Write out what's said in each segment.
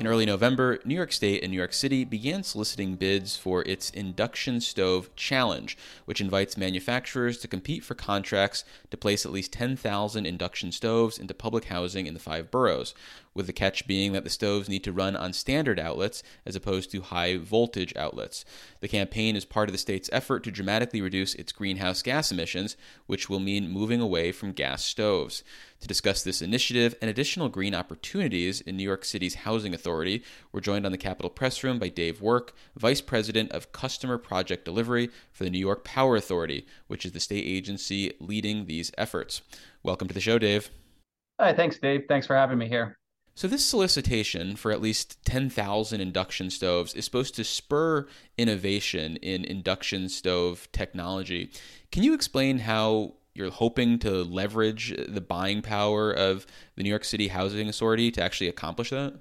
In early November, New York State and New York City began soliciting bids for its Induction Stove Challenge, which invites manufacturers to compete for contracts to place at least 10,000 induction stoves into public housing in the five boroughs, with the catch being that the stoves need to run on standard outlets as opposed to high voltage outlets. The campaign is part of the state's effort to dramatically reduce its greenhouse gas emissions, which will mean moving away from gas stoves. To discuss this initiative and additional green opportunities in New York City's Housing Authority, we're joined on the Capitol Press Room by Dave Work, Vice President of Customer Project Delivery for the New York Power Authority, which is the state agency leading these efforts. Welcome to the show, Dave. Hi, thanks, Dave. Thanks for having me here. So, this solicitation for at least 10,000 induction stoves is supposed to spur innovation in induction stove technology. Can you explain how you're hoping to leverage the buying power of the New York City Housing Authority to actually accomplish that?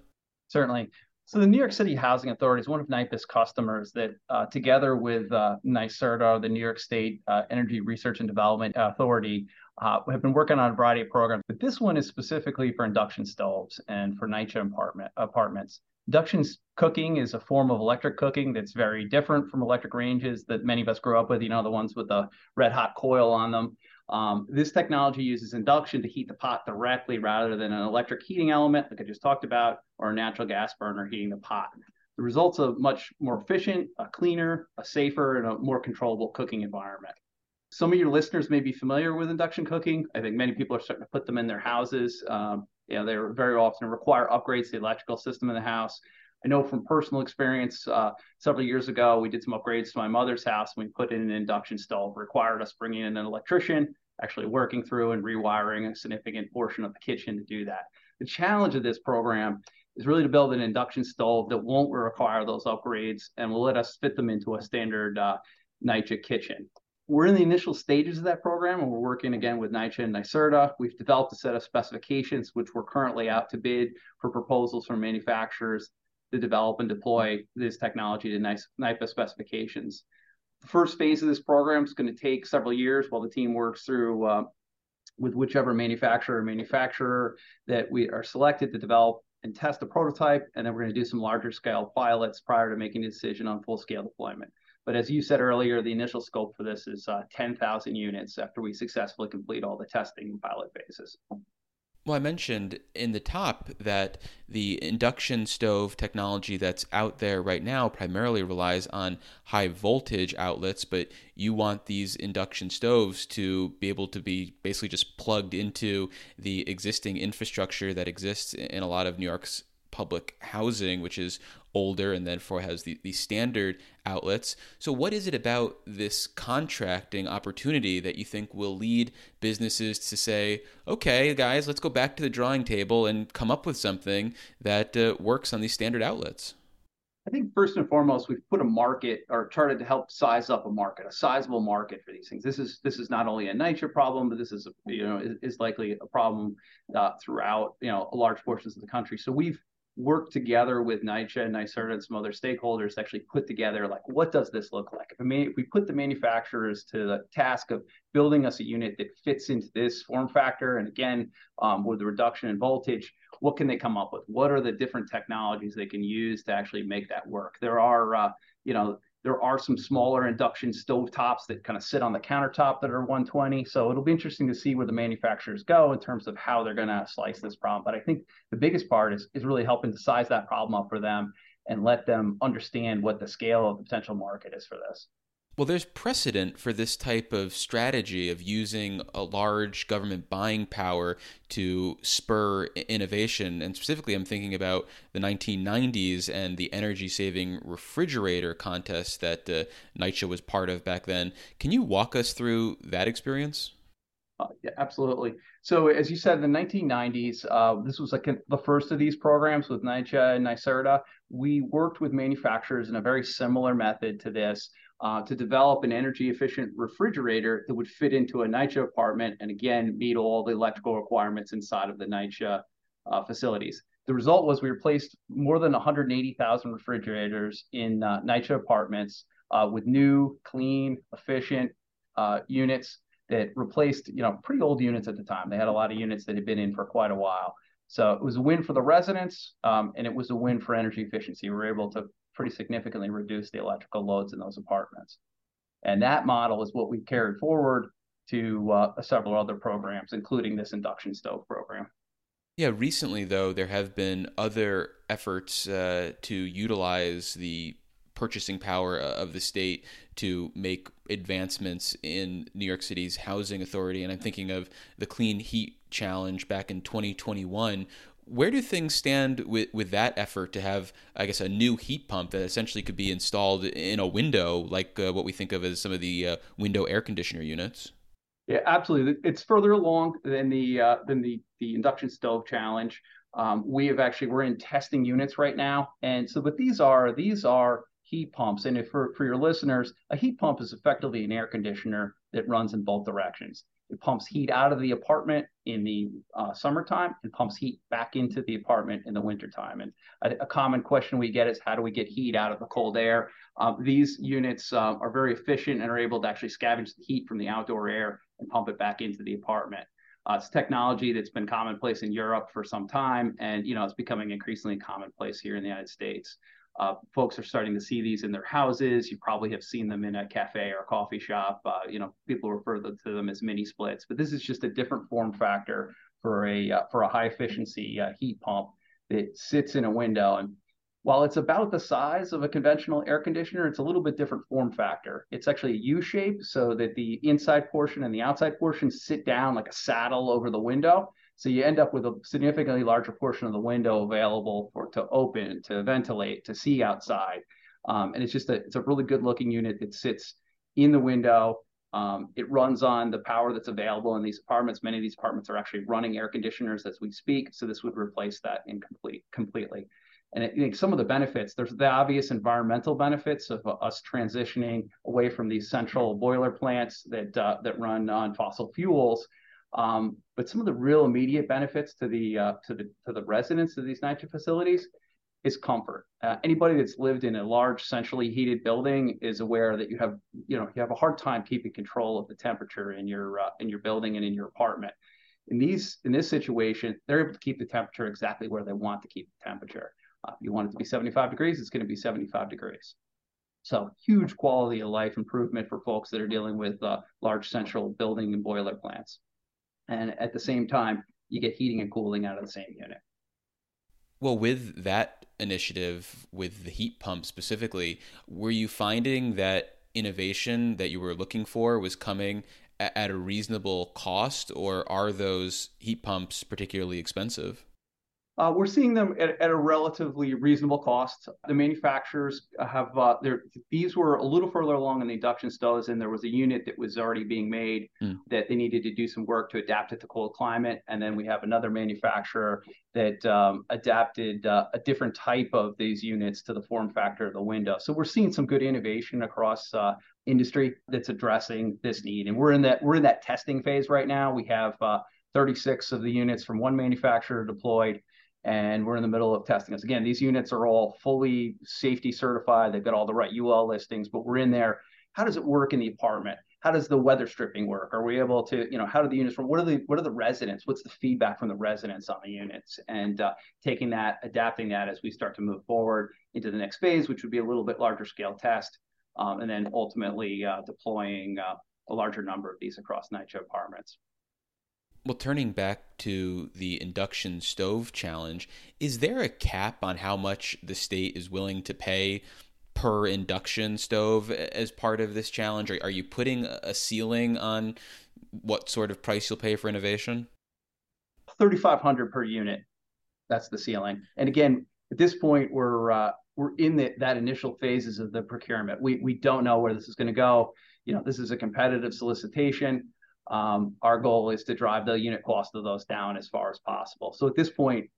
Certainly. So the New York City Housing Authority is one of NYPA's customers that, uh, together with uh, NYSERDA, the New York State uh, Energy Research and Development Authority, uh, have been working on a variety of programs. But this one is specifically for induction stoves and for NYCHA apartment, apartments. Induction cooking is a form of electric cooking that's very different from electric ranges that many of us grew up with, you know, the ones with the red hot coil on them. Um, this technology uses induction to heat the pot directly rather than an electric heating element, like I just talked about, or a natural gas burner heating the pot. The results are much more efficient, a cleaner, a safer, and a more controllable cooking environment. Some of your listeners may be familiar with induction cooking. I think many people are starting to put them in their houses. Um, you know, they very often require upgrades to the electrical system in the house. I know from personal experience, uh, several years ago, we did some upgrades to my mother's house. We put in an induction stove, required us bringing in an electrician, actually working through and rewiring a significant portion of the kitchen to do that. The challenge of this program is really to build an induction stove that won't require those upgrades and will let us fit them into a standard uh, NYCHA kitchen. We're in the initial stages of that program, and we're working again with NYCHA and NYSERDA. We've developed a set of specifications, which we're currently out to bid for proposals from manufacturers to develop and deploy this technology to NYPA specifications. The first phase of this program is going to take several years while the team works through uh, with whichever manufacturer or manufacturer that we are selected to develop and test a prototype, and then we're going to do some larger scale pilots prior to making a decision on full scale deployment. But as you said earlier, the initial scope for this is uh, 10,000 units after we successfully complete all the testing and pilot phases. Well, I mentioned in the top that the induction stove technology that's out there right now primarily relies on high voltage outlets, but you want these induction stoves to be able to be basically just plugged into the existing infrastructure that exists in a lot of New York's public housing, which is older and therefore has the, the standard outlets. So, what is it about this contracting opportunity that you think will lead businesses to say, okay, guys, let's go back to the drawing table and come up with something that uh, works on these standard outlets? I think first and foremost, we've put a market or started to help size up a market, a sizable market for these things. This is this is not only a NYCHA problem, but this is you know is, is likely a problem uh, throughout you know large portions of the country. So we've work together with NYCHA and NYSERDA and some other stakeholders to actually put together like what does this look like? If, if we put the manufacturers to the task of building us a unit that fits into this form factor, and again um, with the reduction in voltage, what can they come up with? What are the different technologies they can use to actually make that work? There are uh, you know there are some smaller induction stove tops that kind of sit on the countertop that are 120. So it'll be interesting to see where the manufacturers go in terms of how they're going to slice this problem. But I think the biggest part is, is really helping to size that problem up for them and let them understand what the scale of the potential market is for this. Well, there's precedent for this type of strategy of using a large government buying power to spur innovation. And specifically, I'm thinking about the 1990s and the energy saving refrigerator contest that uh, NYCHA was part of back then. Can you walk us through that experience? Uh, yeah, absolutely. So, as you said, in the 1990s, uh, this was like the first of these programs with NYCHA and NYSERDA. We worked with manufacturers in a very similar method to this uh, to develop an energy efficient refrigerator that would fit into a NYCHA apartment and again meet all the electrical requirements inside of the NYCHA uh, facilities. The result was we replaced more than 180,000 refrigerators in uh, NYCHA apartments uh, with new, clean, efficient uh, units that replaced, you know, pretty old units at the time. They had a lot of units that had been in for quite a while. So it was a win for the residents, um, and it was a win for energy efficiency. We were able to pretty significantly reduce the electrical loads in those apartments. And that model is what we've carried forward to uh, several other programs, including this induction stove program. Yeah, recently, though, there have been other efforts uh, to utilize the purchasing power uh, of the state to make advancements in New York City's housing authority. And I'm thinking of the Clean Heat Challenge back in 2021. Where do things stand with, with that effort to have, I guess, a new heat pump that essentially could be installed in a window, like uh, what we think of as some of the uh, window air conditioner units? Yeah, absolutely. It's further along than the uh, than the the induction stove challenge. Um, we have actually we're in testing units right now, and so what these are these are heat pumps. And if for, for your listeners, a heat pump is effectively an air conditioner that runs in both directions. It pumps heat out of the apartment in the uh, summertime and pumps heat back into the apartment in the wintertime. And a, a, common question we get is how do we get heat out of the cold air? Um, these units uh, are very efficient and are able to actually scavenge the heat from the outdoor air and pump it back into the apartment. Uh, it's technology that's been commonplace in Europe for some time, and you know it's becoming increasingly commonplace here in the United States. Uh, folks are starting to see these in their houses. You probably have seen them in a cafe or a coffee shop. Uh, you know, people refer to them as mini splits, but this is just a different form factor for a uh, for a high efficiency uh, heat pump that sits in a window. And while it's about the size of a conventional air conditioner, it's a little bit different form factor. It's actually a U shape, so that the inside portion and the outside portion sit down like a saddle over the window. So you end up with a significantly larger portion of the window available for to open, to ventilate, to see outside. Um, and it's just a it's a really good looking unit that sits in the window. Um, it runs on the power that's available in these apartments. Many of these apartments are actually running air conditioners as we speak, so this would replace that incomplete completely. And I think some of the benefits, there's the obvious environmental benefits of uh, us transitioning away from these central boiler plants that uh, that run on fossil fuels um, but some of the real immediate benefits to the uh, to the to the residents of these NYCHA facilities is comfort. Uh, anybody that's lived in a large centrally heated building is aware that you have you know you have a hard time keeping control of the temperature in your uh, in your building and in your apartment. In these in this situation, they're able to keep the temperature exactly where they want to keep the temperature. Uh, you want it to be 75 degrees, it's going to be 75 degrees. So huge quality of life improvement for folks that are dealing with uh, large central building and boiler plants and at the same time you get heating and cooling out of the same unit. Well with that initiative with the heat pump specifically were you finding that innovation that you were looking for was coming at a reasonable cost or are those heat pumps particularly expensive uh, we're seeing them at, at, a relatively reasonable cost. The manufacturers have uh, these were a little further along in the induction stoves, and there was a unit that was already being made mm. that they needed to do some work to adapt it to cold climate. And then we have another manufacturer that um, adapted uh, a different type of these units to the form factor of the window. So we're seeing some good innovation across uh, industry that's addressing this need, and we're in that we're in that testing phase right now. We have uh, 36 of the units from one manufacturer deployed and we're in the middle of testing this. Again, these units are all fully safety certified. They've got all the right UL listings, but we're in there. How does it work in the apartment? How does the weather stripping work? Are we able to, you know, how do the units? What are the what are the residents? What's the feedback from the residents on the units? And uh, taking that, adapting that as we start to move forward into the next phase, which would be a little bit larger scale test, um, and then ultimately uh, deploying uh, a larger number of these across NYCHA apartments. Well, turning back to the induction stove challenge, is there a cap on how much the state is willing to pay per induction stove as part of this challenge? Are, you putting a ceiling on what sort of price you'll pay for innovation? 3500 per unit. That's the ceiling. And again, at this point, we're uh, we're in the, that initial phases of the procurement. We we don't know where this is going to go. You know, this is a competitive solicitation. Um, our goal is to drive the unit cost of those down as far as possible. So at this point,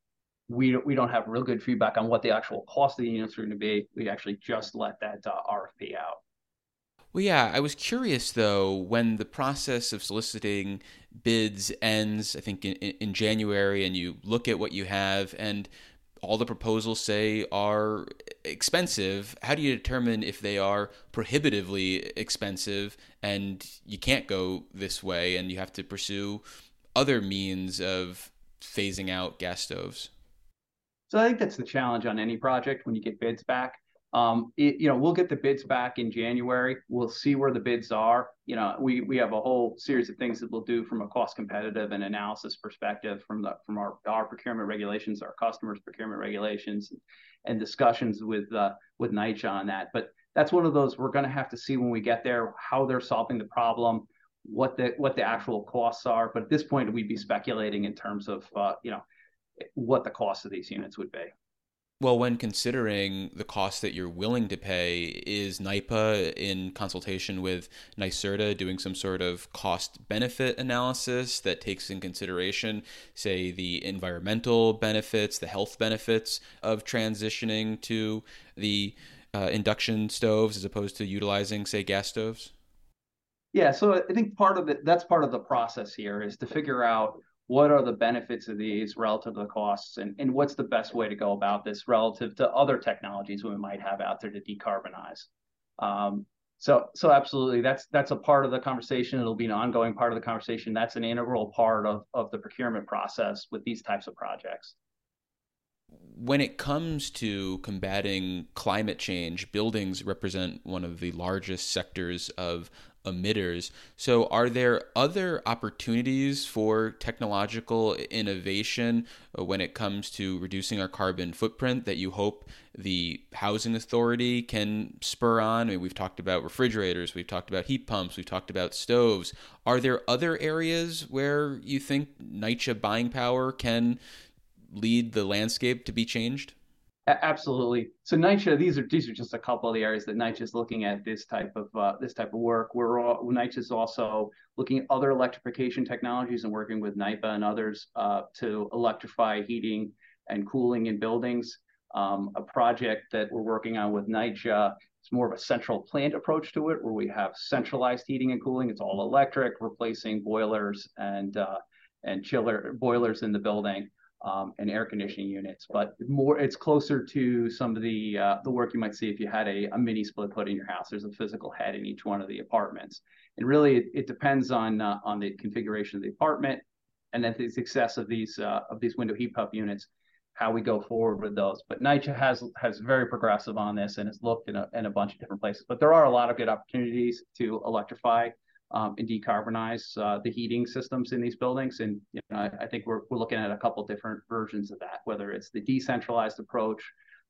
we we don't have real good feedback on what the actual cost of the units are going to be. We actually just let that uh, RFP out. Well, yeah, I was curious though when the process of soliciting bids ends. I think in, in January, and you look at what you have, and all the proposals say are expensive, how do you determine if they are prohibitively expensive and you can't go this way and you have to pursue other means of phasing out gas stoves? So I think that's the challenge on any project when you get bids back. Um, it, you know, we'll get the bids back in January. We'll see where the bids are. You know, we we have a whole series of things that we'll do from a cost competitive and analysis perspective from the from our our procurement regulations, our customers' procurement regulations, and discussions with uh, with NYCHA on that. But that's one of those we're going to have to see when we get there how they're solving the problem, what the what the actual costs are. But at this point, we'd be speculating in terms of uh, you know what the cost of these units would be. Well, when considering the cost that you're willing to pay, is NYPA in consultation with NYSERDA doing some sort of cost benefit analysis that takes in consideration, say, the environmental benefits, the health benefits of transitioning to the uh, induction stoves as opposed to utilizing, say, gas stoves? Yeah, so I think part of it that's part of the process here is to figure out what are the benefits of these relative to the costs and, and what's the best way to go about this relative to other technologies we might have out there to decarbonize? Um, so so absolutely that's that's a part of the conversation. It'll be an ongoing part of the conversation. That's an integral part of, of the procurement process with these types of projects when it comes to combating climate change, buildings represent one of the largest sectors of emitters. So, are there other opportunities for technological innovation uh, when it comes to reducing our carbon footprint that you hope the housing authority can spur on? I mean, we've talked about refrigerators, we've talked about heat pumps, we've talked about stoves. Are there other areas where you think NYCHA buying power can lead the landscape to be changed? Absolutely. So NYCHA, these are these are just a couple of the areas that NYCHA is looking at this type of uh, this type of work. We're NYCHA is also looking at other electrification technologies and working with NYPA and others uh, to electrify heating and cooling in buildings. Um, a project that we're working on with NYCHA it's more of a central plant approach to it, where we have centralized heating and cooling. It's all electric, replacing boilers and uh, and chiller boilers in the building um, and air conditioning units, but more it's closer to some of the uh, the work you might see if you had a, a mini split put in your house. There's a physical head in each one of the apartments, and really it, it depends on uh, on the configuration of the apartment and then the success of these uh, of these window heat pump units, how we go forward with those. But NYCHA has has very progressive on this and has looked in a, in a bunch of different places. But there are a lot of good opportunities to electrify um, and decarbonize uh, the heating systems in these buildings. And you know, I, I, think we're, we're looking at a couple different versions of that, whether it's the decentralized approach,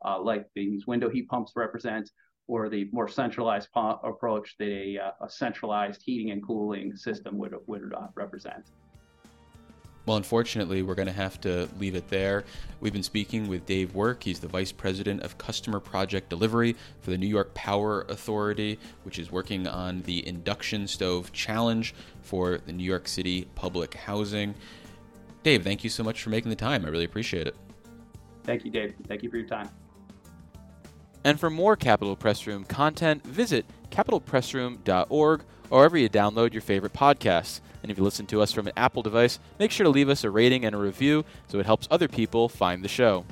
uh, like these window heat pumps represent, or the more centralized approach that a, uh, a, centralized heating and cooling system would, would uh, represent. Well, unfortunately, we're going to have to leave it there. We've been speaking with Dave Work. He's the Vice President of Customer Project Delivery for the New York Power Authority, which is working on the induction stove challenge for the New York City public housing. Dave, thank you so much for making the time. I really appreciate it. Thank you, Dave. Thank you for your time. And for more Capitol Press Room content, visit capitolpressroom.org or wherever you download your favorite podcasts. And if you listen to us from an Apple device, make sure to leave us a rating and a review so it helps other people find the show.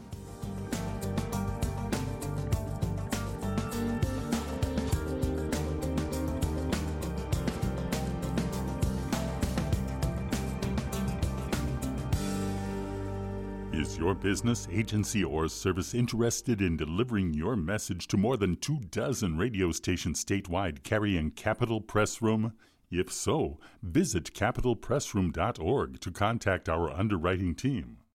Is your business, agency, or service interested in delivering your message to more than two dozen radio stations statewide carrying Capitol Press Room? If so, visit capitolpressroom.org to contact our underwriting team.